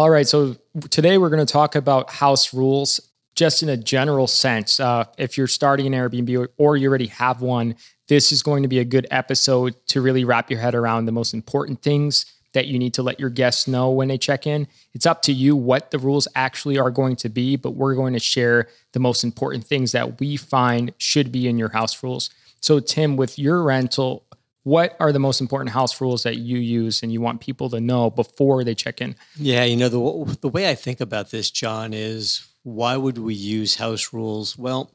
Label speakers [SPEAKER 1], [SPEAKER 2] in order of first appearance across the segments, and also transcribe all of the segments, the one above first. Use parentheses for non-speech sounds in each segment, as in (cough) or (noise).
[SPEAKER 1] All right, so today we're going to talk about house rules just in a general sense. Uh, if you're starting an Airbnb or you already have one, this is going to be a good episode to really wrap your head around the most important things that you need to let your guests know when they check in. It's up to you what the rules actually are going to be, but we're going to share the most important things that we find should be in your house rules. So, Tim, with your rental, what are the most important house rules that you use and you want people to know before they check in?
[SPEAKER 2] Yeah, you know, the, the way I think about this, John, is why would we use house rules? Well,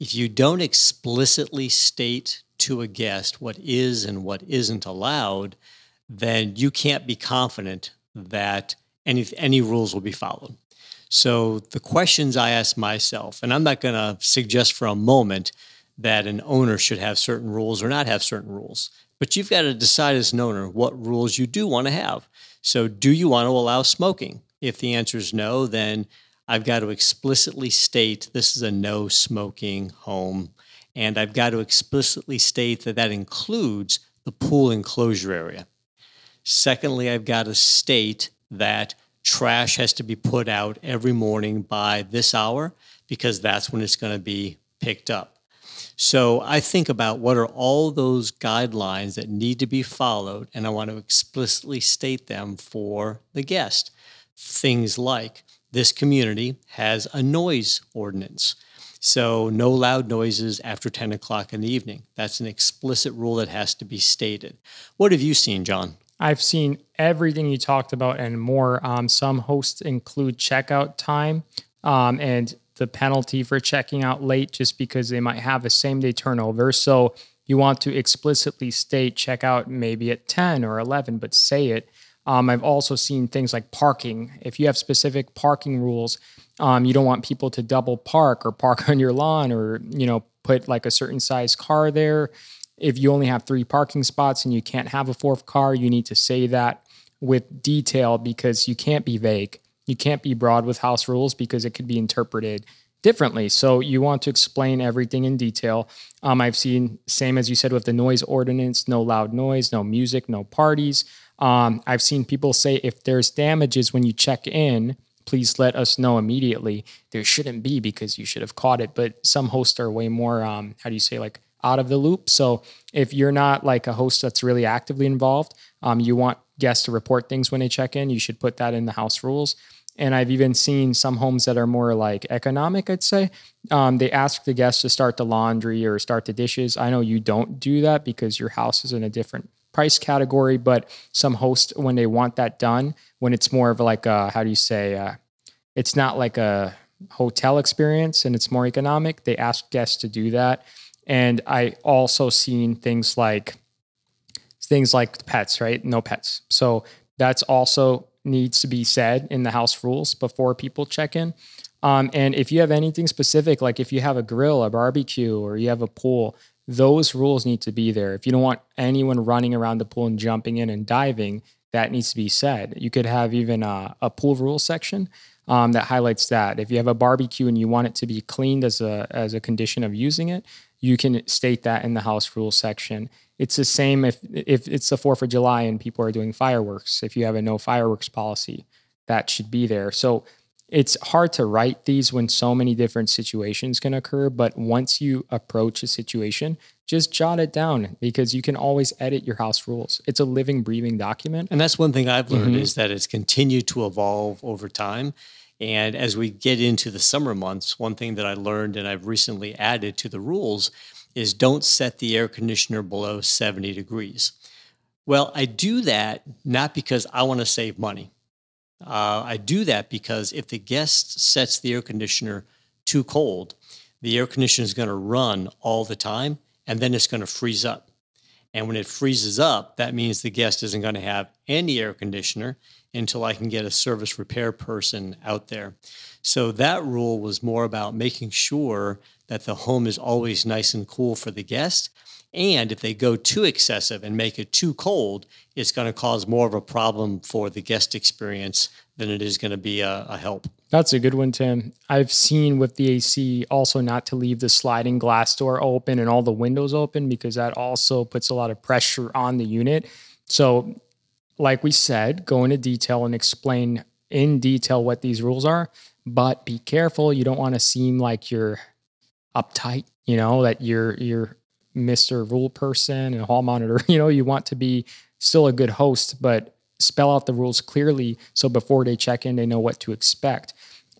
[SPEAKER 2] if you don't explicitly state to a guest what is and what isn't allowed, then you can't be confident that any, any rules will be followed. So, the questions I ask myself, and I'm not going to suggest for a moment that an owner should have certain rules or not have certain rules. But you've got to decide as an owner what rules you do want to have. So, do you want to allow smoking? If the answer is no, then I've got to explicitly state this is a no smoking home. And I've got to explicitly state that that includes the pool enclosure area. Secondly, I've got to state that trash has to be put out every morning by this hour because that's when it's going to be picked up. So I think about what are all those guidelines that need to be followed, and I want to explicitly state them for the guest. Things like this community has a noise ordinance. So, no loud noises after 10 o'clock in the evening. That's an explicit rule that has to be stated. What have you seen, John?
[SPEAKER 1] I've seen everything you talked about and more. Um, some hosts include checkout time. Um, and the penalty for checking out late just because they might have a same day turnover. So you want to explicitly state check out maybe at 10 or 11, but say it. Um, I've also seen things like parking. If you have specific parking rules, um, you don't want people to double park or park (laughs) on your lawn or, you know, put like a certain size car there. If you only have three parking spots and you can't have a fourth car, you need to say that with detail because you can't be vague. You can't be broad with house rules because it could be interpreted differently. So you want to explain everything in detail. Um, I've seen same as you said with the noise ordinance: no loud noise, no music, no parties. Um, I've seen people say if there's damages when you check in, please let us know immediately. There shouldn't be because you should have caught it. But some hosts are way more, um, how do you say, like out of the loop. So if you're not like a host that's really actively involved, um, you want guests to report things when they check in, you should put that in the house rules. And I've even seen some homes that are more like economic, I'd say. Um, they ask the guests to start the laundry or start the dishes. I know you don't do that because your house is in a different price category, but some hosts, when they want that done, when it's more of like a, how do you say, uh, it's not like a hotel experience and it's more economic, they ask guests to do that. And I also seen things like, things like pets, right? No pets. So that's also needs to be said in the house rules before people check in. Um, and if you have anything specific, like if you have a grill, a barbecue, or you have a pool, those rules need to be there. If you don't want anyone running around the pool and jumping in and diving, that needs to be said. You could have even a, a pool rule section um, that highlights that. If you have a barbecue and you want it to be cleaned as a as a condition of using it, you can state that in the house rules section. It's the same if if it's the Fourth of July and people are doing fireworks. If you have a no fireworks policy, that should be there. So it's hard to write these when so many different situations can occur. But once you approach a situation, just jot it down because you can always edit your house rules. It's a living, breathing document.
[SPEAKER 2] And that's one thing I've learned mm-hmm. is that it's continued to evolve over time. And as we get into the summer months, one thing that I learned and I've recently added to the rules is don't set the air conditioner below 70 degrees. Well, I do that not because I want to save money. Uh, I do that because if the guest sets the air conditioner too cold, the air conditioner is going to run all the time and then it's going to freeze up. And when it freezes up, that means the guest isn't going to have any air conditioner until I can get a service repair person out there. So that rule was more about making sure that the home is always nice and cool for the guest. And if they go too excessive and make it too cold, it's going to cause more of a problem for the guest experience than it is going to be a, a help.
[SPEAKER 1] That's a good one, Tim. I've seen with the AC also not to leave the sliding glass door open and all the windows open because that also puts a lot of pressure on the unit. So, like we said, go into detail and explain in detail what these rules are, but be careful. You don't want to seem like you're uptight, you know, that you're you're Mr. Rule person and hall monitor. (laughs) You know, you want to be still a good host, but spell out the rules clearly so before they check in, they know what to expect.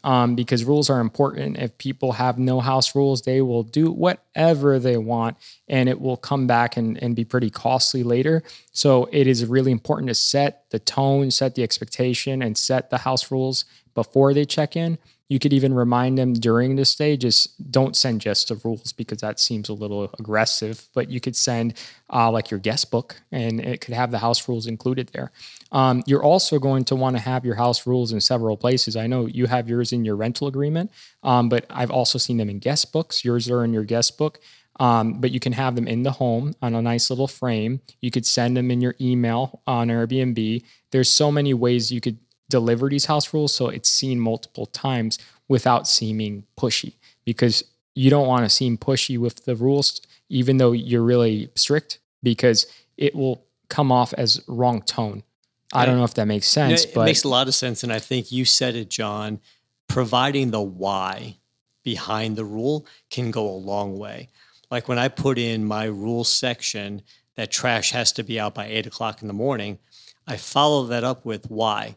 [SPEAKER 1] Um, because rules are important. If people have no house rules, they will do whatever they want and it will come back and, and be pretty costly later. So it is really important to set the tone, set the expectation, and set the house rules before they check in you could even remind them during the stay, just don't send just the rules because that seems a little aggressive, but you could send uh, like your guest book and it could have the house rules included there. Um, you're also going to want to have your house rules in several places. I know you have yours in your rental agreement, um, but I've also seen them in guest books. Yours are in your guest book. Um, but you can have them in the home on a nice little frame. You could send them in your email on Airbnb. There's so many ways you could deliver these house rules so it's seen multiple times without seeming pushy. Because you don't want to seem pushy with the rules even though you're really strict because it will come off as wrong tone. I don't know if that makes sense but
[SPEAKER 2] it
[SPEAKER 1] but
[SPEAKER 2] makes a lot of sense and i think you said it john. Providing the why behind the rule can go a long way. Like when i put in my rule section that trash has to be out by eight o'clock in the morning i follow that up with why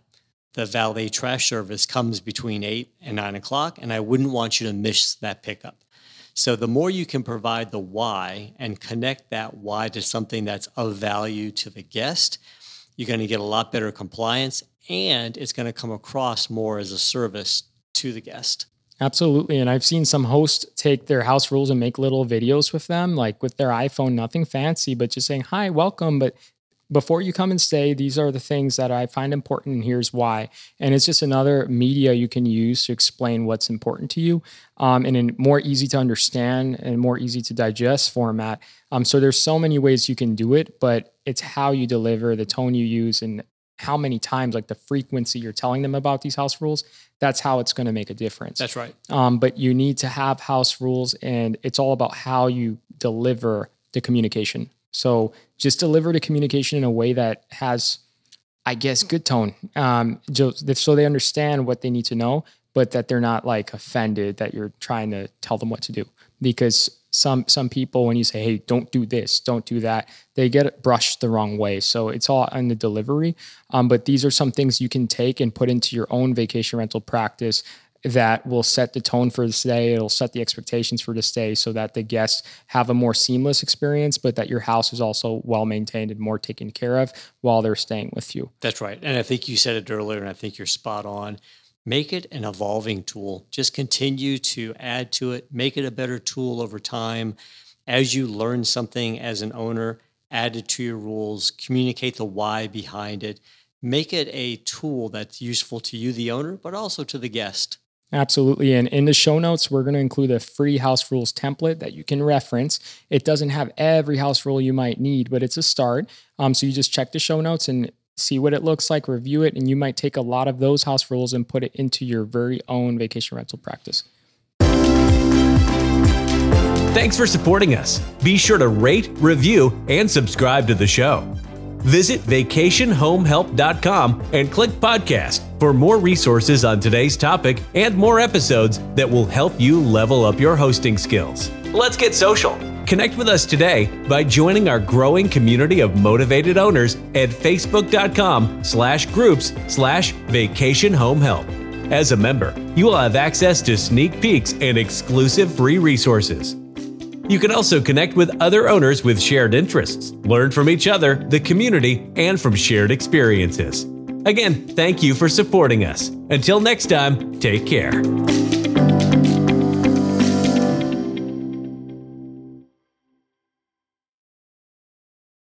[SPEAKER 2] the valet trash service comes between eight and nine o'clock, and I wouldn't want you to miss that pickup. So the more you can provide the why and connect that why to something that's of value to the guest, you're going to get a lot better compliance and it's going to come across more as a service to the guest.
[SPEAKER 1] Absolutely. And I've seen some hosts take their house rules and make little videos with them, like with their iPhone, nothing fancy, but just saying, hi, welcome. But before you come and stay, these are the things that I find important, and here's why. And it's just another media you can use to explain what's important to you um, and in a more easy to understand and more easy to digest format. Um, so there's so many ways you can do it, but it's how you deliver, the tone you use, and how many times, like the frequency you're telling them about these house rules. That's how it's going to make a difference.
[SPEAKER 2] That's right.
[SPEAKER 1] Um, but you need to have house rules, and it's all about how you deliver the communication so just deliver the communication in a way that has, I guess, good tone. Um, so they understand what they need to know, but that they're not like offended that you're trying to tell them what to do. Because some some people, when you say, "Hey, don't do this, don't do that," they get brushed the wrong way. So it's all on the delivery. Um, but these are some things you can take and put into your own vacation rental practice that will set the tone for the stay. It'll set the expectations for the stay so that the guests have a more seamless experience, but that your house is also well maintained and more taken care of while they're staying with you.
[SPEAKER 2] That's right. And I think you said it earlier, and I think you're spot on. Make it an evolving tool. Just continue to add to it, make it a better tool over time. As you learn something as an owner, add it to your rules, communicate the why behind it. Make it a tool that's useful to you, the owner, but also to the guest.
[SPEAKER 1] Absolutely. And in the show notes, we're going to include a free house rules template that you can reference. It doesn't have every house rule you might need, but it's a start. Um, so you just check the show notes and see what it looks like, review it, and you might take a lot of those house rules and put it into your very own vacation rental practice.
[SPEAKER 3] Thanks for supporting us. Be sure to rate, review, and subscribe to the show. Visit vacationhomehelp.com and click podcast for more resources on today's topic and more episodes that will help you level up your hosting skills. Let's get social. Connect with us today by joining our growing community of motivated owners at facebook.com slash groups slash vacation home help. As a member, you will have access to sneak peeks and exclusive free resources. You can also connect with other owners with shared interests, learn from each other, the community, and from shared experiences. Again, thank you for supporting us. Until next time, take care.